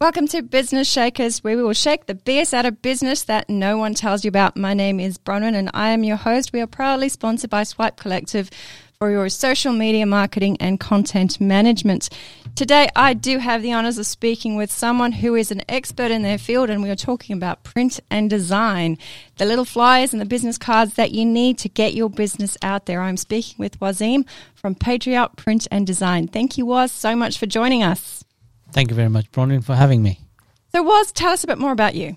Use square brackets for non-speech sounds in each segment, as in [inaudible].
Welcome to Business Shakers, where we will shake the BS out of business that no one tells you about. My name is Bronwyn and I am your host. We are proudly sponsored by Swipe Collective for your social media marketing and content management. Today, I do have the honors of speaking with someone who is an expert in their field, and we are talking about print and design, the little flyers and the business cards that you need to get your business out there. I'm speaking with Waseem from Patriart Print and Design. Thank you, Waz, so much for joining us. Thank you very much, Bronwyn, for having me. So, Was, tell us a bit more about you.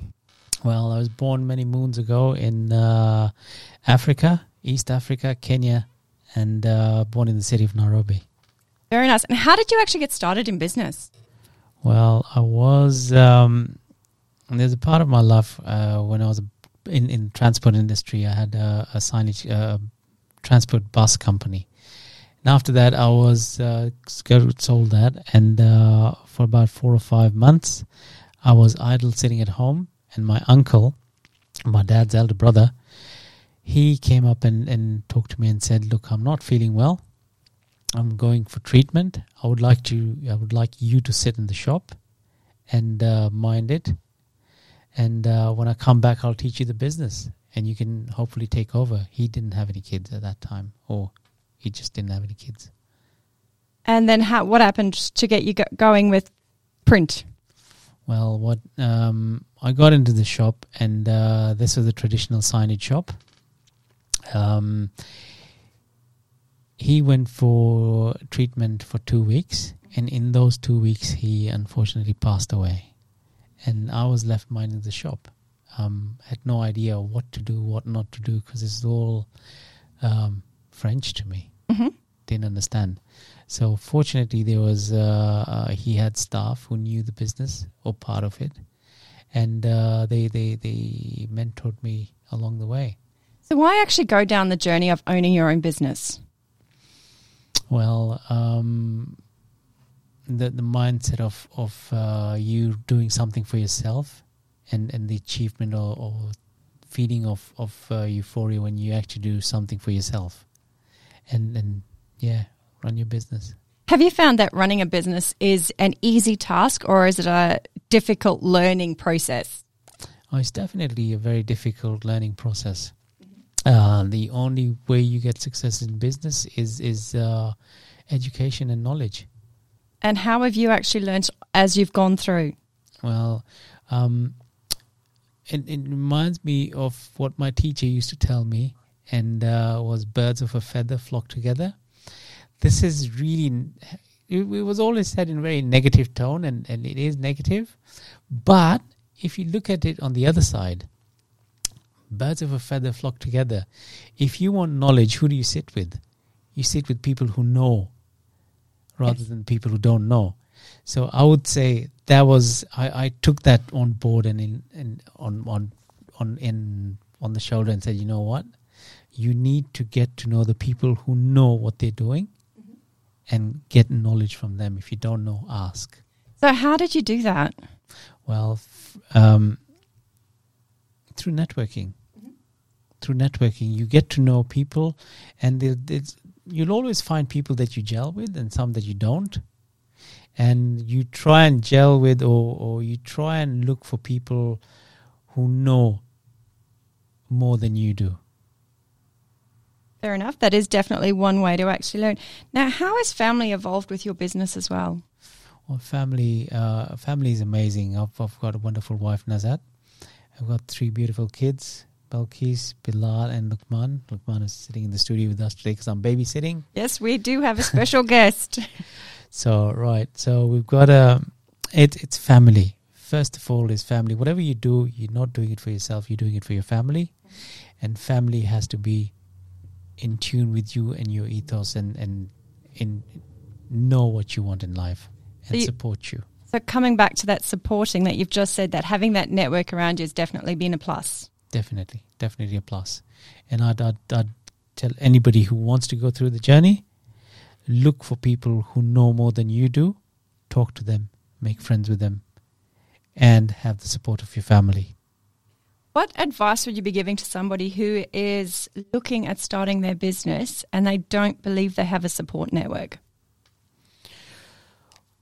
Well, I was born many moons ago in uh, Africa, East Africa, Kenya, and uh, born in the city of Nairobi. Very nice. And how did you actually get started in business? Well, I was. Um, there's a part of my life uh, when I was in in transport industry. I had a, a signage uh, transport bus company, and after that, I was uh, sold that, and uh, for about four or five months, I was idle sitting at home. And my uncle, my dad's elder brother, he came up and, and talked to me and said, "Look, I'm not feeling well. I'm going for treatment. I would like to. I would like you to sit in the shop and uh, mind it. And uh, when I come back, I'll teach you the business, and you can hopefully take over." He didn't have any kids at that time, or he just didn't have any kids. And then, how, what happened to get you go- going with print? Well, what um, I got into the shop, and uh, this was a traditional signage shop. Um, he went for treatment for two weeks, and in those two weeks, he unfortunately passed away. And I was left minding the shop. Um, had no idea what to do, what not to do, because it's all um, French to me. Mm-hmm. Didn't understand. So fortunately, there was uh, uh, he had staff who knew the business or part of it, and uh, they they they mentored me along the way. So, why actually go down the journey of owning your own business? Well, um, the the mindset of of uh, you doing something for yourself, and and the achievement or, or feeling of of uh, euphoria when you actually do something for yourself, and and yeah, run your business. Have you found that running a business is an easy task, or is it a difficult learning process? Oh, it's definitely a very difficult learning process. Uh, the only way you get success in business is is uh, education and knowledge. And how have you actually learned as you've gone through? Well, um, it, it reminds me of what my teacher used to tell me, and uh, was birds of a feather flock together. This is really. It, it was always said in a very negative tone, and, and it is negative. But if you look at it on the other side, birds of a feather flock together. If you want knowledge, who do you sit with? You sit with people who know rather than people who don't know. So I would say that was I, I took that on board and in and on on on in on the shoulder and said, you know what? You need to get to know the people who know what they're doing and get knowledge from them. If you don't know, ask. So, how did you do that? Well, f- um, through networking. Through networking, you get to know people, and there's, you'll always find people that you gel with and some that you don't. And you try and gel with, or, or you try and look for people who know more than you do. Fair enough. That is definitely one way to actually learn. Now, how has family evolved with your business as well? Well, family, uh, family is amazing. I've, I've got a wonderful wife, Nazat. I've got three beautiful kids, Balkis, Bilal, and Lukman. Lukman is sitting in the studio with us today because I'm babysitting. Yes, we do have a special guest. [laughs] So right, so we've got a. It, it's family. First of all, is family. Whatever you do, you're not doing it for yourself. You're doing it for your family, and family has to be in tune with you and your ethos, and and in know what you want in life and you- support you. So, coming back to that supporting that you've just said, that having that network around you has definitely been a plus. Definitely, definitely a plus. And I'd, I'd, I'd tell anybody who wants to go through the journey, look for people who know more than you do, talk to them, make friends with them, and have the support of your family. What advice would you be giving to somebody who is looking at starting their business and they don't believe they have a support network?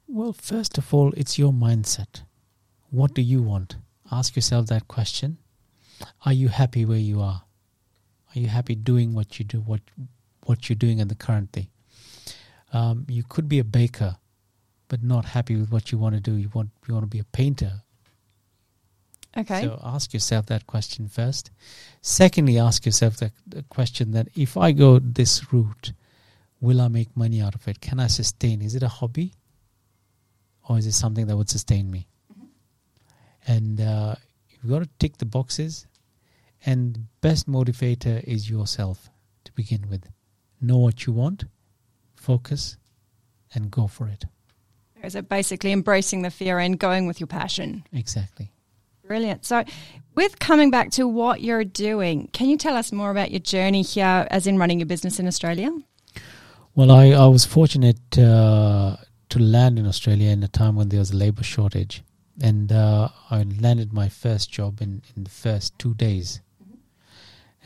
Well, first of all, it's your mindset. What do you want? Ask yourself that question. Are you happy where you are? Are you happy doing what you do, what what you're doing at the currently? Um, you could be a baker, but not happy with what you want to do. You want you want to be a painter. Okay. So ask yourself that question first. Secondly, ask yourself the, the question that if I go this route, will I make money out of it? Can I sustain? Is it a hobby, or is it something that would sustain me? And uh, you've got to tick the boxes. And the best motivator is yourself to begin with. Know what you want, focus, and go for it. So basically embracing the fear and going with your passion. Exactly. Brilliant. So, with coming back to what you're doing, can you tell us more about your journey here, as in running your business in Australia? Well, I, I was fortunate uh, to land in Australia in a time when there was a labor shortage. And uh, I landed my first job in, in the first two days.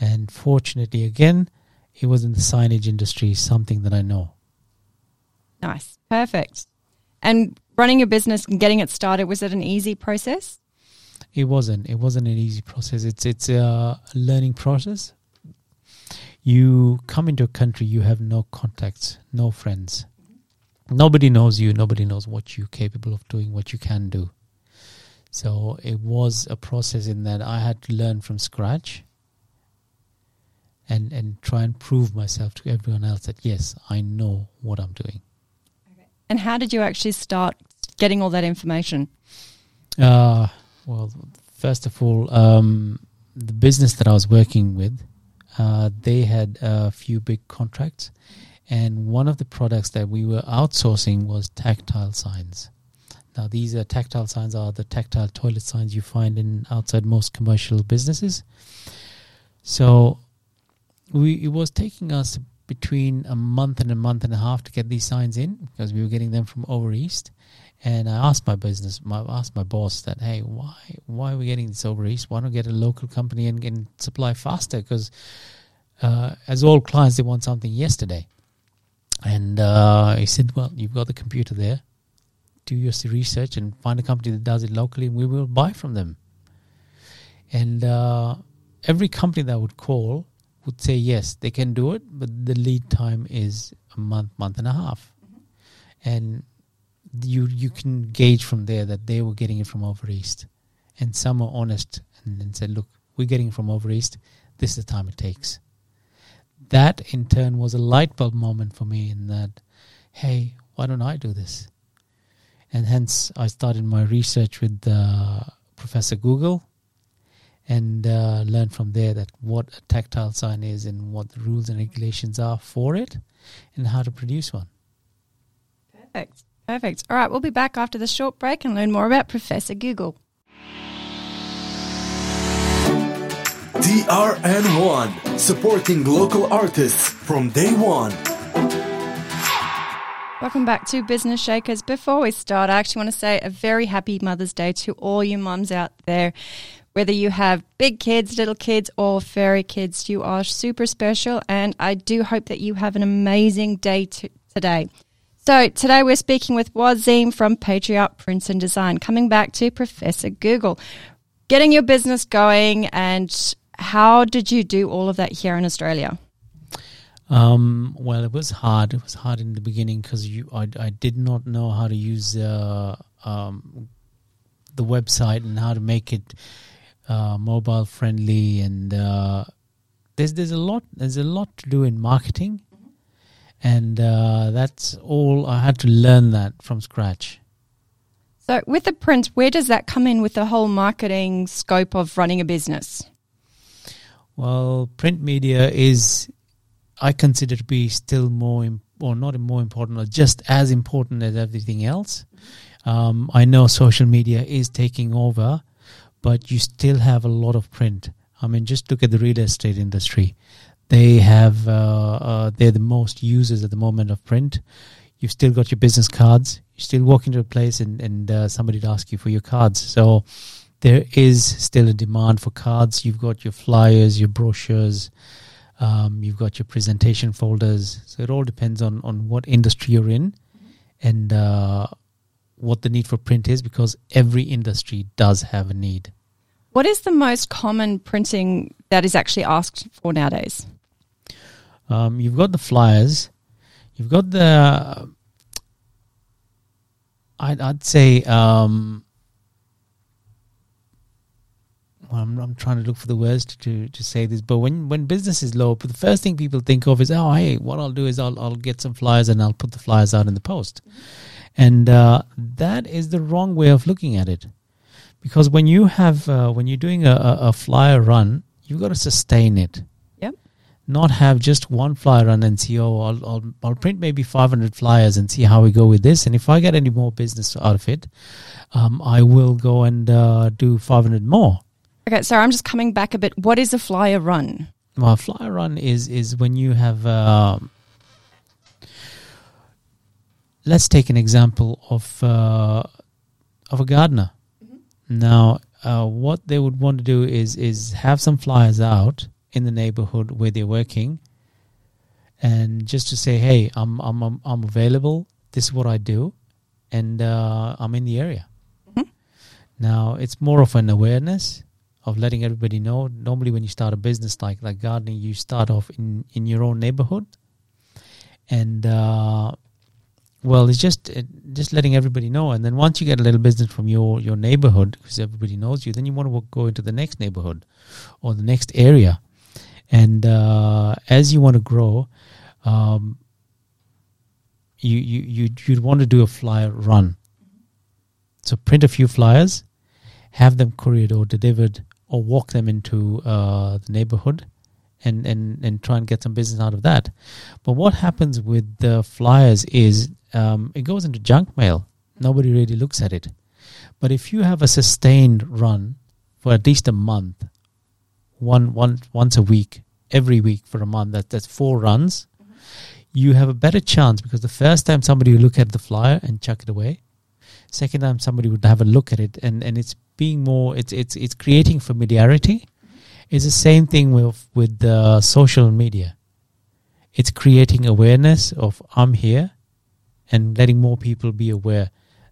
And fortunately, again, it was in the signage industry, something that I know. Nice. Perfect. And running a business and getting it started, was it an easy process? It wasn't. It wasn't an easy process. It's it's a learning process. You come into a country, you have no contacts, no friends. Nobody knows you. Nobody knows what you're capable of doing, what you can do. So it was a process in that I had to learn from scratch and and try and prove myself to everyone else that yes, I know what I'm doing. And how did you actually start getting all that information? Uh, well, first of all, um, the business that I was working with, uh, they had a few big contracts, and one of the products that we were outsourcing was tactile signs. Now, these are tactile signs are the tactile toilet signs you find in outside most commercial businesses. So, we it was taking us between a month and a month and a half to get these signs in because we were getting them from over east. And I asked my business, my asked my boss that, hey, why why are we getting this over east? Why don't we get a local company and, and supply faster? Because uh, as all clients, they want something yesterday. And uh, he said, well, you've got the computer there. Do your research and find a company that does it locally, and we will buy from them. And uh, every company that would call would say yes, they can do it, but the lead time is a month, month and a half, and you you can gauge from there that they were getting it from over east, and some are honest and, and said, look, we're getting it from over east. This is the time it takes. That in turn was a light bulb moment for me in that, hey, why don't I do this? And hence I started my research with uh, Professor Google and uh, learn from there that what a tactile sign is and what the rules and regulations are for it and how to produce one. Perfect. Perfect. All right, we'll be back after the short break and learn more about Professor Google. DRN1, supporting local artists from day one. Welcome back to Business Shakers. Before we start, I actually want to say a very happy Mother's Day to all you mums out there. Whether you have big kids, little kids, or furry kids, you are super special, and I do hope that you have an amazing day t- today. So, today we're speaking with Waseem from Patriart Prints and Design, coming back to Professor Google. Getting your business going, and how did you do all of that here in Australia? Um, well, it was hard. It was hard in the beginning because I, I did not know how to use uh, um, the website and how to make it uh, mobile friendly. And uh, there's there's a lot there's a lot to do in marketing, and uh, that's all I had to learn that from scratch. So, with the print, where does that come in with the whole marketing scope of running a business? Well, print media is, I consider to be still more, im- or not more important, or just as important as everything else. Um, I know social media is taking over, but you still have a lot of print. I mean, just look at the real estate industry. They have, uh, uh, they're the most users at the moment of print. You've still got your business cards. You still walk into a place and, and uh, somebody'd ask you for your cards. So, there is still a demand for cards. You've got your flyers, your brochures, um, you've got your presentation folders. So it all depends on, on what industry you're in and uh, what the need for print is because every industry does have a need. What is the most common printing that is actually asked for nowadays? Um, you've got the flyers, you've got the. I'd, I'd say. Um, well, I'm, I'm trying to look for the words to, to, to say this, but when, when business is low, the first thing people think of is, oh, hey, what I'll do is I'll, I'll get some flyers and I'll put the flyers out in the post. And uh, that is the wrong way of looking at it. Because when you have, uh, when you're doing a, a, flyer run, you've got to sustain it Yep. not have just one flyer run and see, oh, I'll, I'll, I'll print maybe 500 flyers and see how we go with this. And if I get any more business out of it, um, I will go and uh, do 500 more. Okay, so I'm just coming back a bit. What is a flyer run? Well, flyer run is is when you have. Um, let's take an example of uh, of a gardener. Now, uh, what they would want to do is is have some flyers out in the neighborhood where they're working, and just to say, "Hey, I'm I'm I'm, I'm available. This is what I do, and uh, I'm in the area." Mhm. Now, it's more of an awareness of letting everybody know. Normally, when you start a business like like gardening, you start off in in your own neighborhood, and uh, well, it's just uh, just letting everybody know. And then once you get a little business from your your neighborhood, because everybody knows you, then you want to go into the next neighborhood or the next area. And uh, as you want to grow, um, you you you you'd want to do a flyer run. So print a few flyers, have them couriered or delivered, or walk them into uh, the neighborhood, and and and try and get some business out of that. But what happens with the flyers is um, it goes into junk mail. Nobody really looks at it. But if you have a sustained run for at least a month, one one once a week, every week for a month, that that's four runs. You have a better chance because the first time somebody will look at the flyer and chuck it away. Second time somebody would have a look at it and, and it's being more it's it's it's creating familiarity. It's the same thing with with uh, social media. It's creating awareness of I'm here and letting more people be aware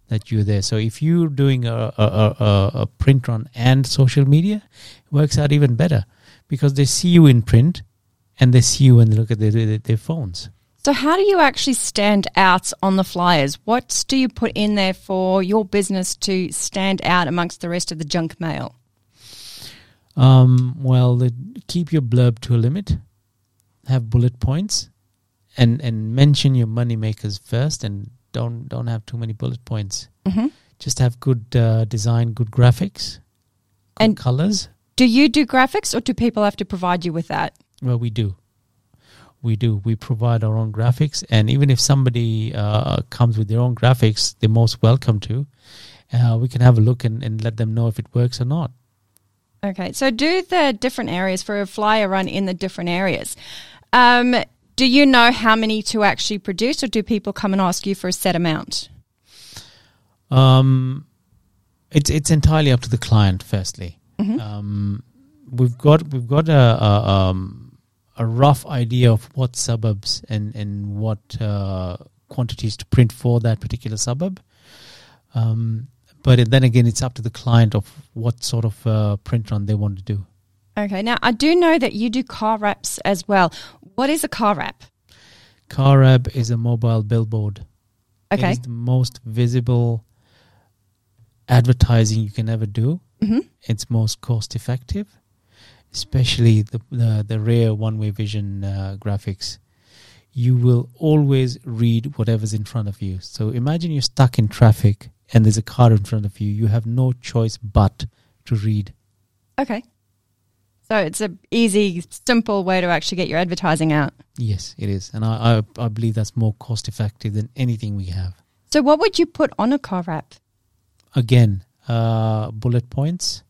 that you're there. So if you're doing a, a, a, a print run and social media, it works out even better because they see you in print and they see you when they look at their, their, their phones. So, how do you actually stand out on the flyers? What do you put in there for your business to stand out amongst the rest of the junk mail? Um, well, the, keep your blurb to a limit, have bullet points, and and mention your money makers first, and don't don't have too many bullet points. hmm Just have good uh, design, good graphics, good And- colors. Do you do graphics or do people have to provide you with that? Well, we do. We do. We provide our own graphics, and even if somebody uh, comes with their own graphics, they're most welcome to. Uh, we can have a look and, and let them know if it works or not. Okay, so do the different areas for a flyer run in the different areas. Um, do you know how many to actually produce, or do people come and ask you for a set amount? Um, it's it's entirely up to the client. Firstly, Mhm. um, we've got we've got a, a um a rough idea of what suburbs and and what uh, quantities to print for that particular suburb. Um, but then again, it's up to the client of what sort of uh, print run they want to do. Okay, now I do know that you do car wraps as well. What is a car wrap? Car wrap is a mobile billboard. Okay, It is the most visible advertising you can ever do. hmm It's most cost effective, especially the the, the rare one way vision uh, graphics. You will always read whatever's in front of you. So imagine you're stuck in traffic and there's a car in front of you. You have no choice but to read. okay. So it's a easy, simple way to actually get your advertising out. Yes, it is, and I I, I believe that's more cost effective than anything we have. So what would you put on a car wrap? again uh, bullet points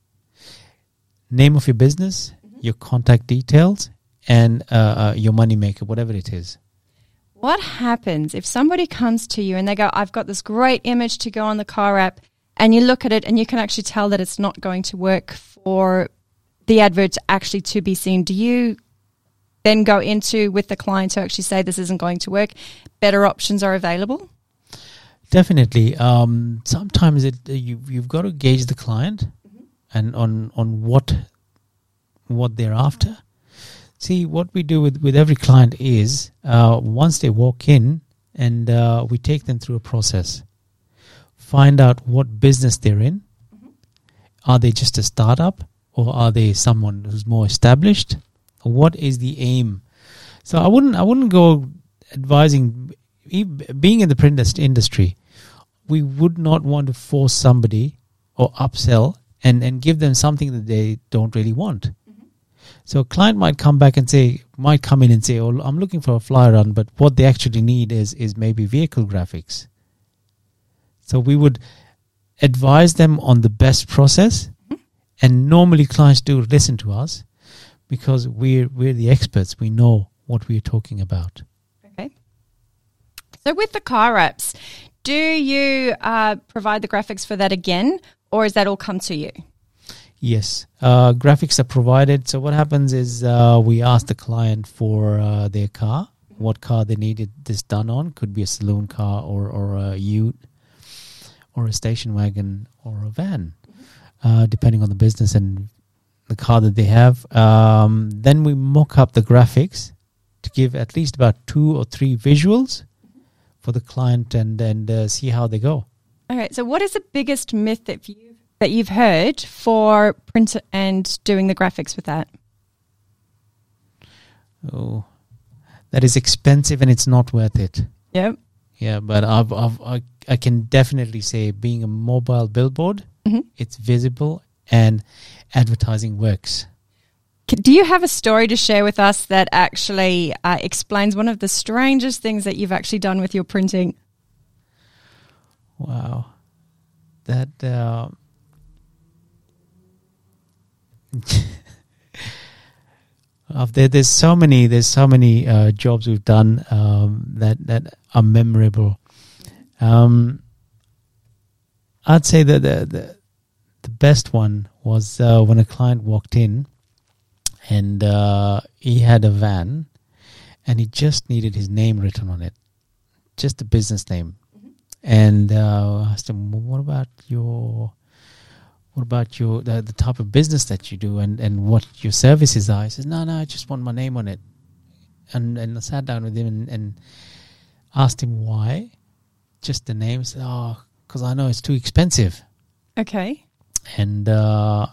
name of your business your contact details and uh, uh, your money maker whatever it is What happens if somebody comes to you and they go, I've got this great image to go on the car wrap, and you look at it and you can actually tell that it's not going to work for the adverts actually to be seen? Do you then go into with the client to actually say this isn't going to work? Better options are available? Definitely. Um, sometimes it you you've got to gauge the client and on on what what they're after. See what we do with with every client is uh, once they walk in and uh, we take them through a process, find out what business they're in. Are they just a startup or are they someone who's more established? What is the aim? So I wouldn't I wouldn't go advising being in the print industry. We would not want to force somebody or upsell and and give them something that they don't really want. Mm-hmm. So a client might come back and say, might come in and say, "Oh, I'm looking for a fly run," but what they actually need is is maybe vehicle graphics. So we would advise them on the best process, and normally clients do listen to us because we're we're the experts. We know what we're talking about. Okay. So with the car wraps, do you uh, provide the graphics for that again, or is that all come to you? Yes, uh, graphics are provided. So what happens is uh, we ask the client for uh, their car, what car they needed this done on. Could be a saloon car or or a Ute, or a station wagon or a van, uh, depending on the business and the car that they have. Um, then we mock up the graphics to give at least about two or three visuals for the client and and uh, see how they go. All right. So what is the biggest myth that you that you've heard for print and doing the graphics with that? Oh, that is expensive and it's not worth it. Yep. Yeah, but I've, I've, I I can definitely say being a mobile billboard, Mhm. it's visible and advertising works. Do you have a story to share with us that actually uh, explains one of the strangest things that you've actually done with your printing? Wow, that. Uh, [laughs] there, there's so many. There's so many uh, jobs we've done um, that that are memorable. Um, I'd say that the, the the best one was uh, when a client walked in, and uh, he had a van, and he just needed his name written on it, just the business name. And uh, I asked him, well, "What about your, what about your the, the type of business that you do, and, and what your services are?" He says, "No, no, I just want my name on it." And and I sat down with him and, and asked him why, just the name. He said, "Oh, because I know it's too expensive." Okay. and uh,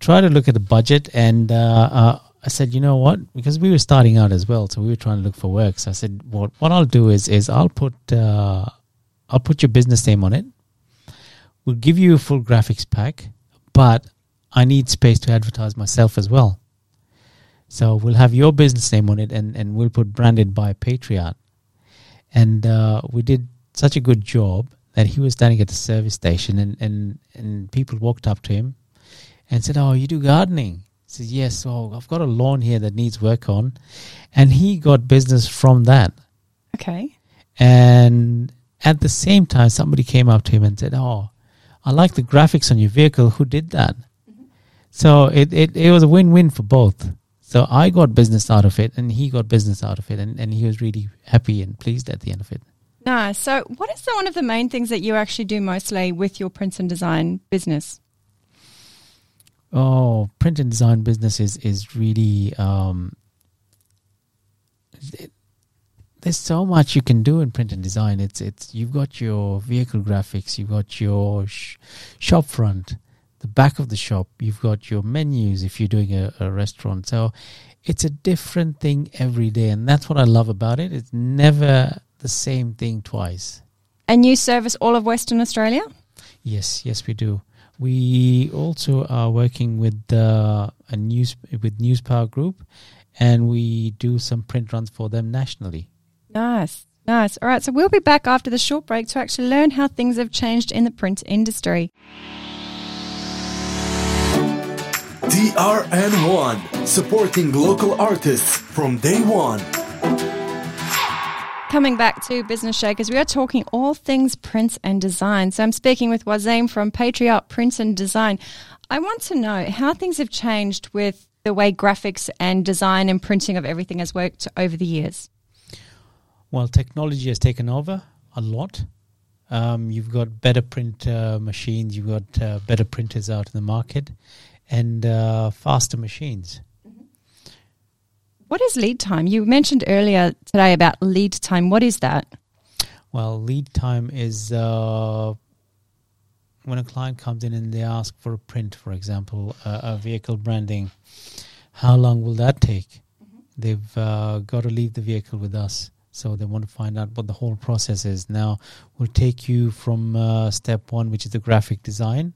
try to look at the budget. And uh, uh, I said, you know what? Because we were starting out as well, so we were trying to look for work. So I said, what what I'll do is is I'll put uh, I'll put your business name on it. We'll give you a full graphics pack, but I need space to advertise myself as well. So we'll have your business name on it, and and we'll put branded by Patriart. And uh, we did such a good job that he was standing at the service station and, and, and people walked up to him and said, Oh, you do gardening? He said, Yes, oh, I've got a lawn here that needs work on. And he got business from that. Okay. And at the same time, somebody came up to him and said, Oh, I like the graphics on your vehicle. Who did that? Mm-hmm. So it, it, it was a win win for both. So I got business out of it and he got business out of it. And, and he was really happy and pleased at the end of it. Nice. So, what is the, one of the main things that you actually do mostly with your print and design business? Oh, print and design business is is really um, it- there's so much you can do in print and design. It's it's you've got your vehicle graphics, you've got your sh- shop front, the back of the shop, you've got your menus if you're doing a, a restaurant. So it's a different thing every day, and that's what I love about it. It's never the same thing twice. And you service all of Western Australia? Yes, yes, we do. We also are working with uh, a news with Newspower Group, and we do some print runs for them nationally. Nice. Nice. All right. So, we'll be back after the short break to actually learn how things have changed in the print industry. DRN One supporting local artists from day one. Coming back to Business Shakers, we are talking all things print and design. So I'm speaking with Waseem from Patriart Print and Design. I want to know how things have changed with the way graphics and design and printing of everything has worked over the years. Well, technology has taken over. a lot. Um, you've got better print uh, machines, you've got uh, better printers out in the market, and uh, faster machines. What is lead time? You mentioned earlier today about lead time. What is that? Well, lead time is uh, when a client comes in and they ask for a print, for example, uh, a vehicle branding. How long will that take? They've uh, got to leave the vehicle with us. So they want to find out what the whole process is. Now, we'll take you from uh, step one, which is the graphic design.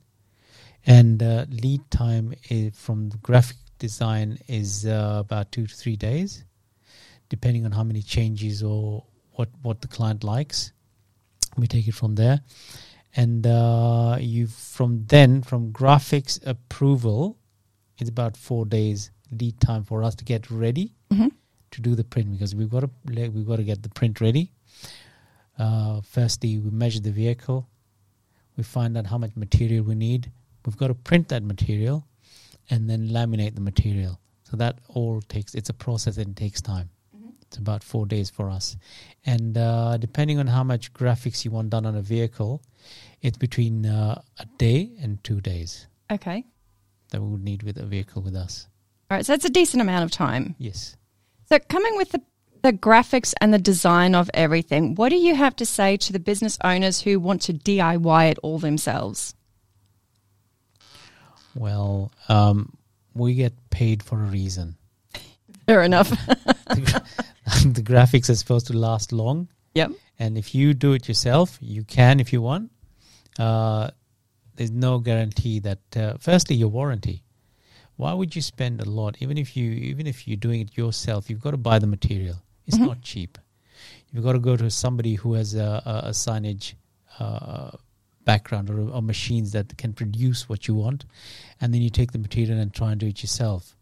And uh, lead time is from the graphic design is uh, about two to three days, depending on how many changes or what what the client likes. We take it from there, and uh, you from then from graphics approval, it's about four days lead time for us to get ready Mm-hmm. to do the print because we've got to we've got to get the print ready. Uh, firstly, we measure the vehicle. We find out how much material we need. We've got to print that material, and then laminate the material. So that all takes. It's a process and it takes time. It's about four days for us, and uh, depending on how much graphics you want done on a vehicle, it's between uh, a day and two days Okay. that we would need with a vehicle with us. All right. So it's a decent amount of time. Yes. So coming with the the graphics and the design of everything, what do you have to say to the business owners who want to DIY it all themselves? Well, um, we get paid for a reason. Fair enough. [laughs] the, [laughs] the graphics are supposed to last long, yep. and if you do it yourself, you can if you want. Uh, there's no guarantee that. Uh, firstly, your warranty. Why would you spend a lot, even if you even if you're doing it yourself? You've got to buy the material. It's Mhm. not cheap. You've got to go to somebody who has a, a, a signage uh, background or, or machines that can produce what you want, and then you take the material and try and do it yourself.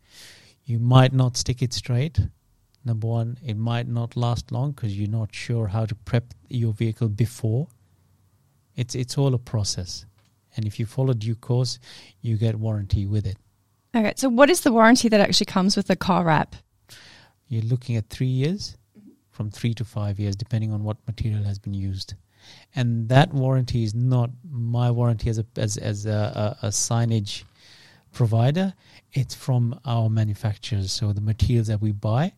You might not stick it straight. Number one, it might not last long because you're not sure how to prep your vehicle before. It's it's all a process, and if you follow due course, you get warranty with it. Okay. So what is the warranty that actually comes with the car wrap? You're looking at three years, mm-hmm. from three to five years, depending on what material has been used. And that warranty is not my warranty as a as as a, a, a signage provider. It's from our manufacturers. So the materials that we buy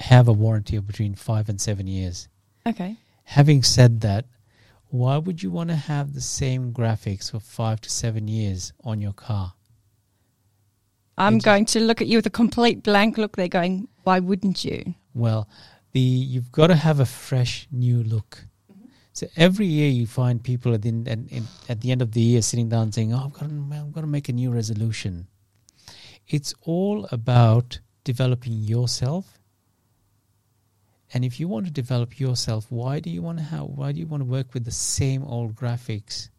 have a warranty of between five and seven years. Okay. Having said that, why would you want to have the same graphics for five to seven years on your car? I'm going to look at you with a complete blank look. They're going, why wouldn't you? Well, the you've got to have a fresh new look. So every year you find people at the end, at, in- at the end of the year sitting down saying, "Oh, I've got to, I've got to make a new resolution." It's all about developing yourself. And if you want to develop yourself, why do you want to have? Why do you want to work with the same old graphics?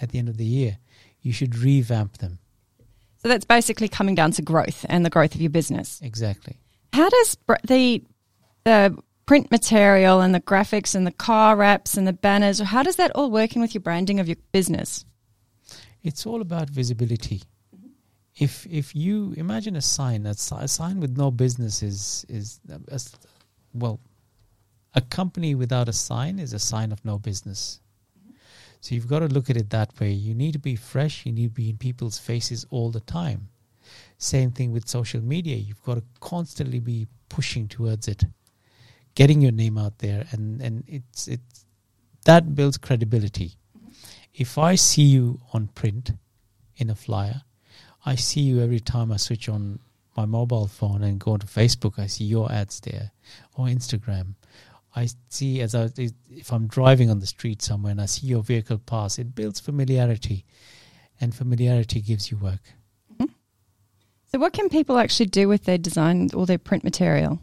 At the end of the year, you should revamp them. So that's basically coming down to growth and the growth of your business. Exactly. How does the the print material and the graphics and the car wraps and the banners, how does that all work in with your branding of your business? it's all about visibility. If if you imagine a sign, that's a sign with no business is is a, a well, a company without a sign is a sign of no business. So you've got to look at it that way. You need to be fresh. You need to be in people's faces all the time. Same thing with social media. You've got to constantly be pushing towards it, getting your name out there, and and it's it's that builds credibility mm-hmm. if I see you on print in a flyer, I see you every time I switch on my mobile phone and go to Facebook, I see your ads there or Instagram. I see as I, if I'm driving on the street somewhere and I see your vehicle pass, it builds familiarity, and familiarity gives you work. Mm-hmm. So what can people actually do with their design or their print material?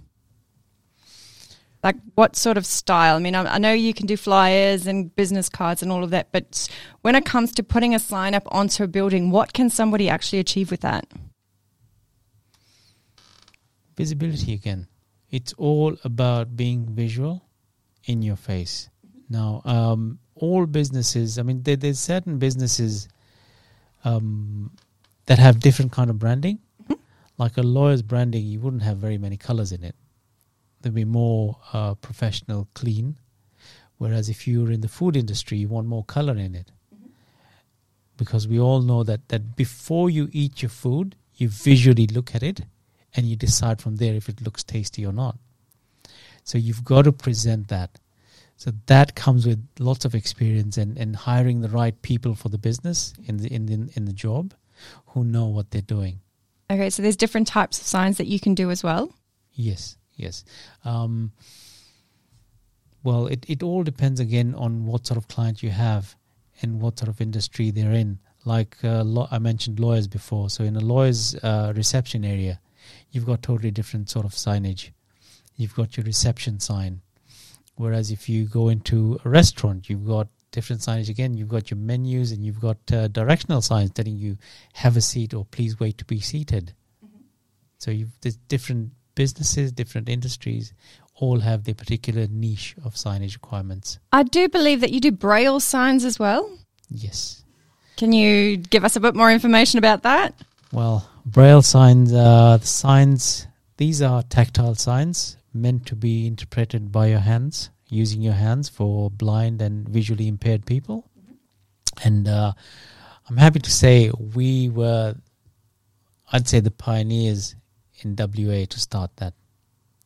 Like what sort of style? I mean, I, I know you can do flyers and business cards and all of that, but when it comes to putting a sign up onto a building, what can somebody actually achieve with that? visibility again. It's all about being visual in your face. Now, um, all businesses, I mean, there, there's certain businesses um, that have different kind of branding. Like a lawyer's branding, you wouldn't have very many colors in it. There'd be more uh, professional, clean. Whereas if you're in the food industry, you want more color in it. Because we all know that, that before you eat your food, you visually look at it and you decide from there if it looks tasty or not. So you've got to present that. So that comes with lots of experience and, and hiring the right people for the business in the in the, in the job who know what they're doing. Okay, so there's different types of signs that you can do as well. Yes, yes. Um, well, it, it all depends again on what sort of client you have and what sort of industry they're in. Like uh, law, I mentioned lawyers before. So in a lawyer's uh, reception area, you've got totally different sort of signage. You've got your reception sign. Whereas if you go into a restaurant, you've got different signage again. You've got your menus and you've got uh, directional signs telling you have a seat or please wait to be seated. Mm-hmm. So you've there's different businesses, different industries, all have their particular niche of signage requirements. I do believe that you do braille signs as well. Yes. Can you give us a bit more information about that? Well, braille signs, uh, the signs, these are tactile signs meant to be interpreted by your hands, using your hands for blind and visually impaired people. And uh, I'm happy to say we were, I'd say, the pioneers in WA to start that.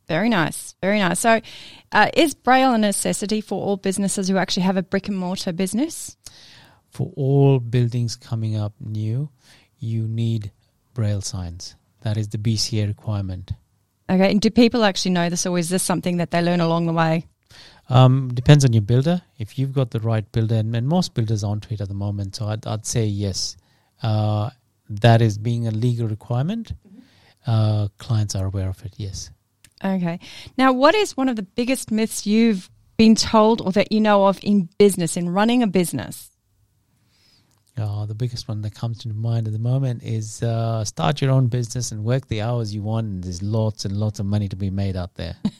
Very nice, very nice. So, uh, is Braille a necessity for all businesses who actually have a brick and mortar business? For all buildings coming up new, you need Braille signs. That is the BCA requirement. Okay, and do people actually know this, or is this something that they learn along the way? Um, depends on your builder. If you've got the right builder, and, and most builders onto it at the moment, so I'd, I'd say yes. Uh, that is being a legal requirement. Uh, clients are aware of it. Yes. Okay. Now, what is one of the biggest myths you've been told or that you know of in business, in running a business? Oh, the biggest one that comes to mind at the moment is uh, start your own business and work the hours you want. And there's lots and lots of money to be made out there. [laughs]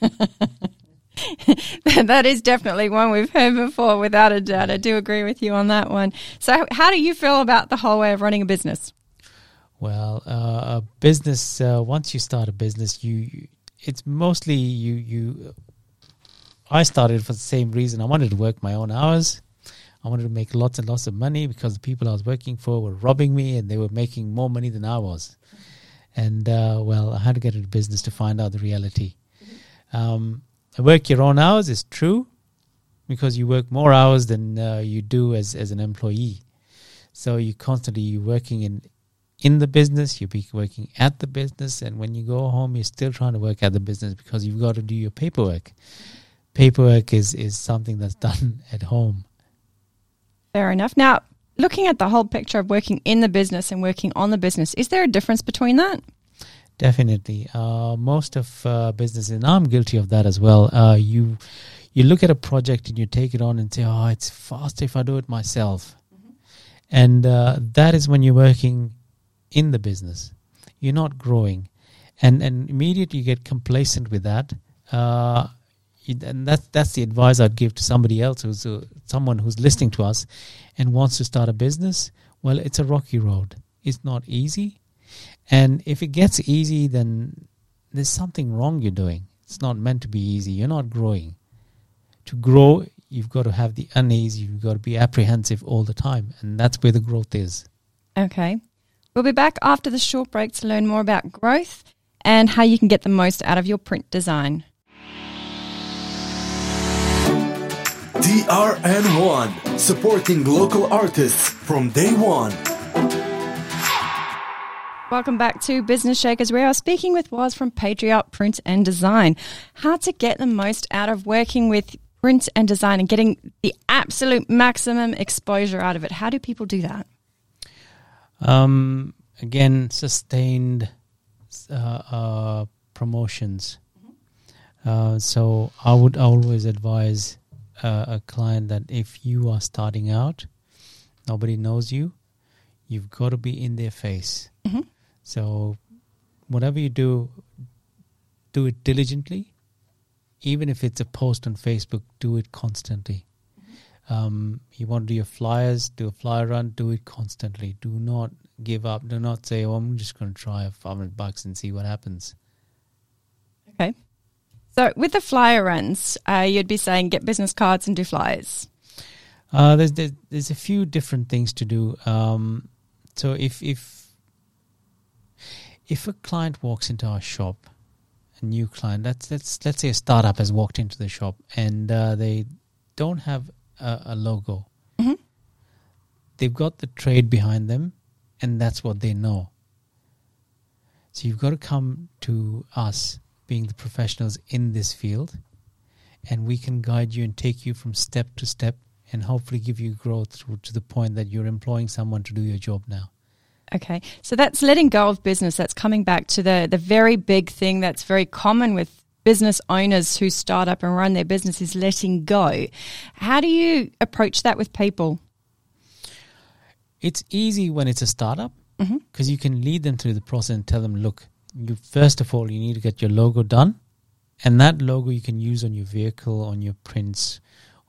that is definitely one we've heard before, without a doubt. I do agree with you on that one. So, how do you feel about the whole way of running a business? Well, uh, a business. Uh, once you start a business, you it's mostly you you I started for the same reason. I wanted to work my own hours. I wanted to make lots and lots of money because the people I was working for were robbing me and they were making more money than I was. And uh, well, I had to get into business to find out the reality. Um, work your own hours is true because you work more hours than uh, you do as, as an employee. So you're constantly working in in the business, you'll be working at the business, and when you go home, you're still trying to work at the business because you've got to do your paperwork. Paperwork is, is something that's [laughs] done at home. Fair enough. Now, looking at the whole picture of working in the business and working on the business, is there a difference between that? Definitely. Uh, most of uh, businesses, and I'm guilty of that as well. Uh, you you look at a project and you take it on and say, "Oh, it's faster if I do it myself," mm-hmm. and uh, that is when you're working in the business. You're not growing, and and immediately you get complacent with that. Uh, and that's that's the advice I'd give to somebody else who's uh, someone who's listening to us and wants to start a business. Well, it's a rocky road. It's not easy, and if it gets easy, then there's something wrong you're doing. It's not meant to be easy. You're not growing. To grow, you've got to have the uneasy. You've got to be apprehensive all the time, and that's where the growth is. Okay. We'll be back after the short break to learn more about growth and how you can get the most out of your print design. DRN1, supporting local artists from day one. Welcome back to Business Shakers. We are speaking with Woz from Patriart Print and Design. How to get the most out of working with print and design and getting the absolute maximum exposure out of it. How do people do that? Um, again, sustained uh, uh, promotions. Uh, so I would always advise uh, a client that if you are starting out, nobody knows you, you've got to be in their face. Mm-hmm. So whatever you do, do it diligently. Even if it's a post on Facebook, do it constantly. Um, you want to do your flyers, do a flyer run, do it constantly. Do not give up. Do not say, "Oh, I'm just going to try 500 bucks and see what happens." Okay. So with the flyer runs, uh, you'd be saying get business cards and do flyers. Uh, there's, there's there's a few different things to do. Um, so if if if a client walks into our shop, a new client, let's let's let's say a startup has walked into the shop and uh, they don't have a, a logo. Mhm. They've got the trade behind them, and that's what they know. So you've got to come to us, being the professionals in this field, and we can guide you and take you from step to step, and hopefully give you growth to the point that you're employing someone to do your job now. Okay, so that's letting go of business. That's coming back to the the very big thing that's very common with business owners who start up and run their business is letting go. How do you approach that with people? It's easy when it's a startup because you can lead them through the process and tell them, look, you first of all you need to get your logo done, and that logo you can use on your vehicle, on your prints,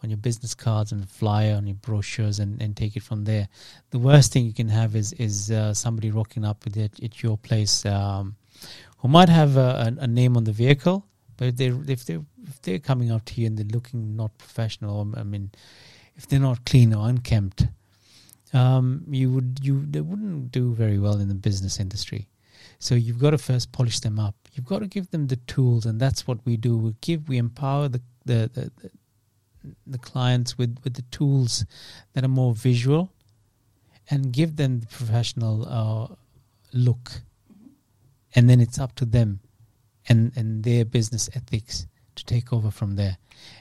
on your business cards, and flyer, on your brochures, and, and take it from there. The worst thing you can have is is uh, somebody rocking up with it at your place um, who might have a, a, a name on the vehicle, but if they if they if they're coming up to you and they're looking not professional, I mean, if they're not clean or unkempt, um, you would you they wouldn't do very well in the business industry. So you've got to first polish them up. You've got to give them the tools, and that's what we do. We give we empower the the the, the, the clients with with the tools that are more visual, and give them the professional uh, look. And then it's up to them, and and their business ethics to take over from there.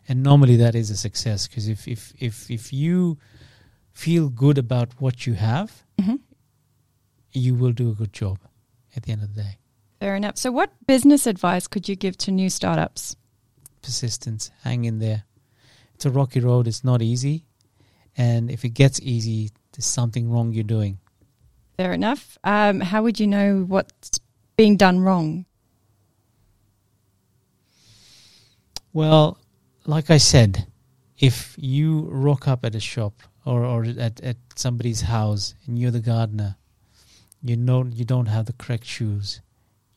And normally that is a success because if if if if you feel good about what you have, Mhm. you will do a good job at the end of the day. Fair enough. So, what business advice could you give to new startups? Persistence, hang in there. It's a rocky road, it's not easy. And if it gets easy, there's something wrong you're doing. Fair enough. Um, how would you know what's being done wrong? Well, like I said, if you rock up at a shop or, or at, at somebody's house and you're the gardener, you know you don't have the correct shoes,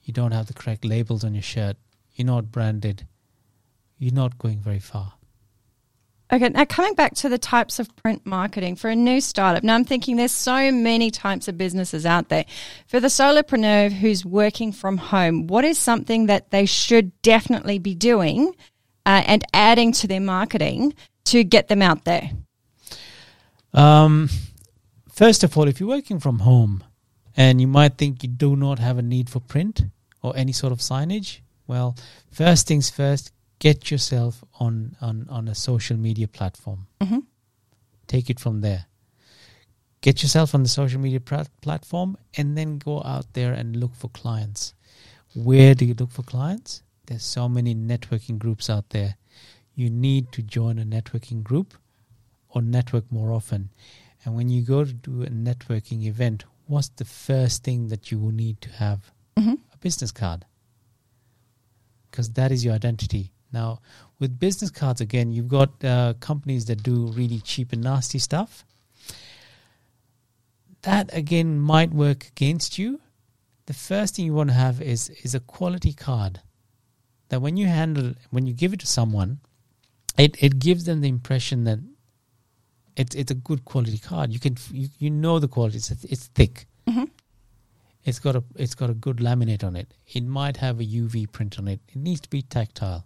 you don't have the correct labels on your shirt, you're not branded, you're not going very far. Okay, now coming back to the types of print marketing for a new startup. Now I'm thinking there's so many types of businesses out there. For the solopreneur who's working from home, what is something that they should definitely be doing uh, and adding to their marketing to get them out there? Um, first of all, if you're working from home and you might think you do not have a need for print or any sort of signage, well, first things first, get yourself on, on, on a social media platform. Mhm. Take it from there. Get yourself on the social media plat- platform and then go out there and look for clients. Where do you look for clients? There's so many networking groups out there. You need to join a networking group or network more often. And when you go to do a networking event, what's the first thing that you will need to have? Mhm. A business card. Because that is your identity. Now, with business cards, again, you've got uh, companies that do really cheap and nasty stuff. That, again, might work against you. The first thing you want to have is, is a quality card that when you handle, when you give it to someone, it, it gives them the impression that it's it's a good quality card. You can you, you know the quality. It's it's thick. Mhm. It's got a it's got a good laminate on it. It might have a UV print on it. It needs to be tactile.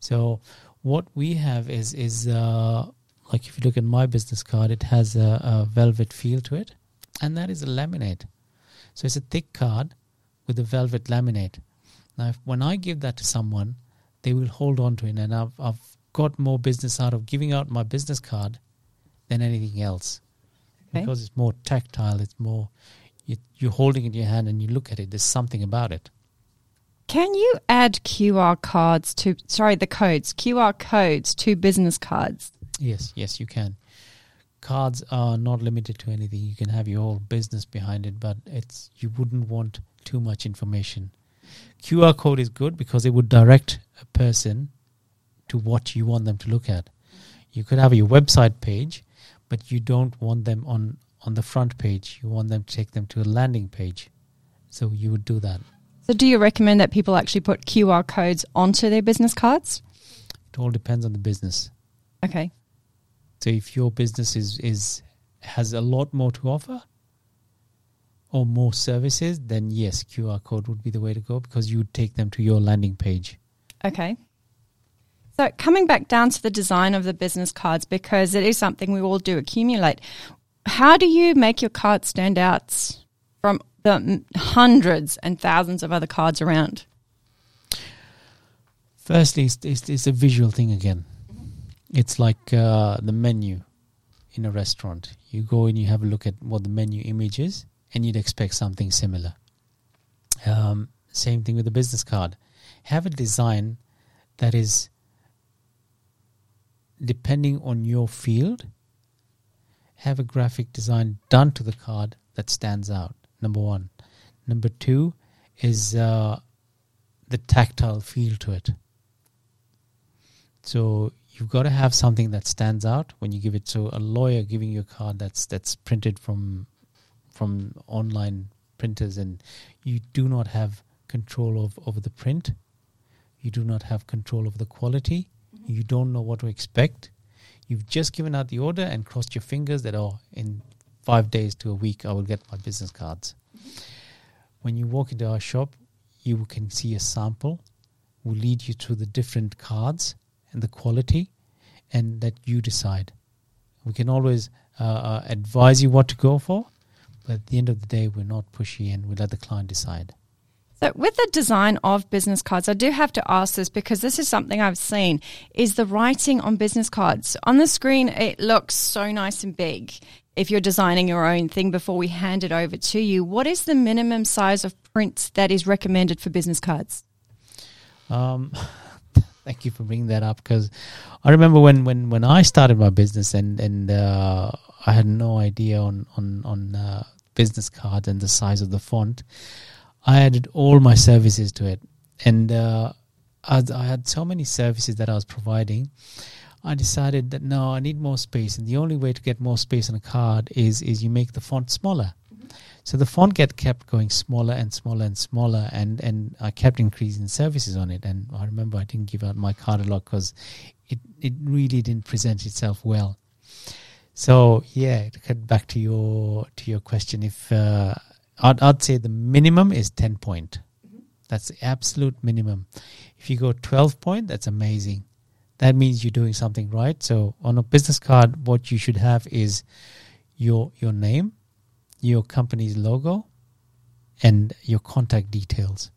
So what we have is is uh, like if you look at my business card, it has a, a velvet feel to it, and that is a laminate. So it's a thick card with a velvet laminate. Now, if, when I give that to someone, they will hold on to it, and I've I've got more business out of giving out my business card than anything else Okay. because it's more tactile. It's more you, you're holding it in your hand and you look at it. There's something about it. Can you add QR cards to, sorry, the codes, QR codes to business cards? Yes, yes, you can. Cards are not limited to anything. You can have your whole business behind it, but it's you wouldn't want too much information. QR code is good because it would direct a person to what you want them to look at. You could have your website page, but you don't want them on on the front page. You want them to take them to a landing page. So you would do that. So, do you recommend that people actually put QR codes onto their business cards? It all depends on the business. Okay. So if your business is is has a lot more to offer or more services, then yes, QR code would be the way to go because you would take them to your landing page. Okay. So, coming back down to the design of the business cards, because it is something we all do accumulate, how do you make your card stand out from the hundreds and thousands of other cards around? Firstly, it's, it's, it's a visual thing again. It's like uh, the menu in a restaurant. You go and you have a look at what the menu image is, and you'd expect something similar. Um, same thing with the business card. Have a design that is depending on your field. Have a graphic design done to the card that stands out. Number one. Number two is uh, the tactile feel to it. So you've got to have something that stands out when you give it to a lawyer giving you a card that's that's printed from from online printers and you do not have control of over the print. You do not have control of the quality. You don't know what to expect. You've just given out the order and crossed your fingers that oh in 5 days to a week I will get my business cards. When you walk into our shop you can see a sample will lead you to the different cards and the quality, and that you decide. We can always uh, uh, advise you what to go for, but at the end of the day, we're not pushy and we let the client decide. So, with the design of business cards, I do have to ask this because this is something I've seen is the writing on business cards. On the screen, it looks so nice and big. If you're designing your own thing before we hand it over to you, what is the minimum size of print that is recommended for business cards? Um, [laughs] thank you for bringing that up because I remember when, when, when I started my business and and uh, I had no idea on on on uh, business cards and the size of the font. I added all my services to it, and uh, I, I had so many services that I was providing. I decided that no, I need more space, and the only way to get more space on a card is is you make the font smaller. So the font get kept going smaller and smaller and smaller, and and I kept increasing services on it. And I remember I didn't give out my card a lot because it it really didn't present itself well. So yeah, to get back to your to your question, if uh, I'd I'd say the minimum is ten point. That's the absolute minimum. If you go twelve point, that's amazing. That means you're doing something right. So on a business card, what you should have is your your name, your company's logo, and your contact details.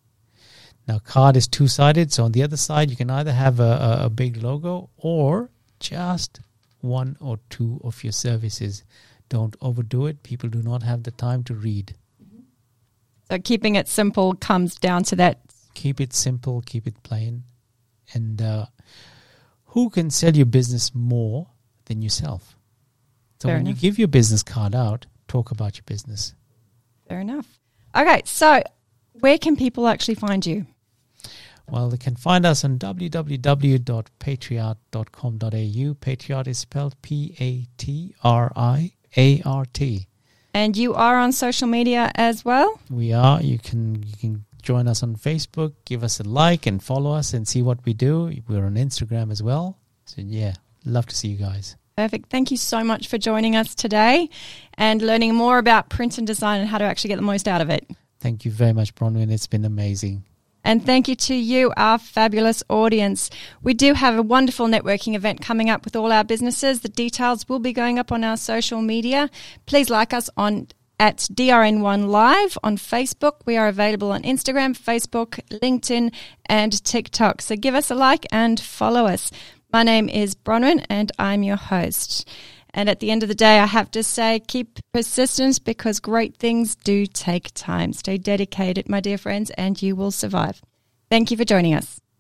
Now, card is two sided, so on the other side, you can either have a, a, big logo or just one or two of your services. Don't overdo it. People do not have the time to read. So, keeping it simple comes down to that. Keep it simple, keep it plain. And uh, who can sell your business more than yourself? So, Fair when enough. you give your business card out, talk about your business. Fair enough. Okay, so where can people actually find you? Well, they can find us on www.patriart.com.au. Patriart is spelled P A T R I A R T. And you are on social media as well. We are. You can you can join us on Facebook, give us a like, and follow us and see what we do. We're on Instagram as well. So yeah, love to see you guys. Perfect. Thank you so much for joining us today and learning more about print and design and how to actually get the most out of it. Thank you very much, Bronwyn. It's been amazing. And thank you to you, our fabulous audience. We do have a wonderful networking event coming up with all our businesses. The details will be going up on our social media. Please like us on at DRN1 Live on Facebook. We are available on Instagram, Facebook, LinkedIn, and TikTok. So give us a like and follow us. My name is Bronwyn and I'm your host. And at the end of the day, I have to say, keep persistence because great things do take time. Stay dedicated, my dear friends, and you will survive. Thank you for joining us.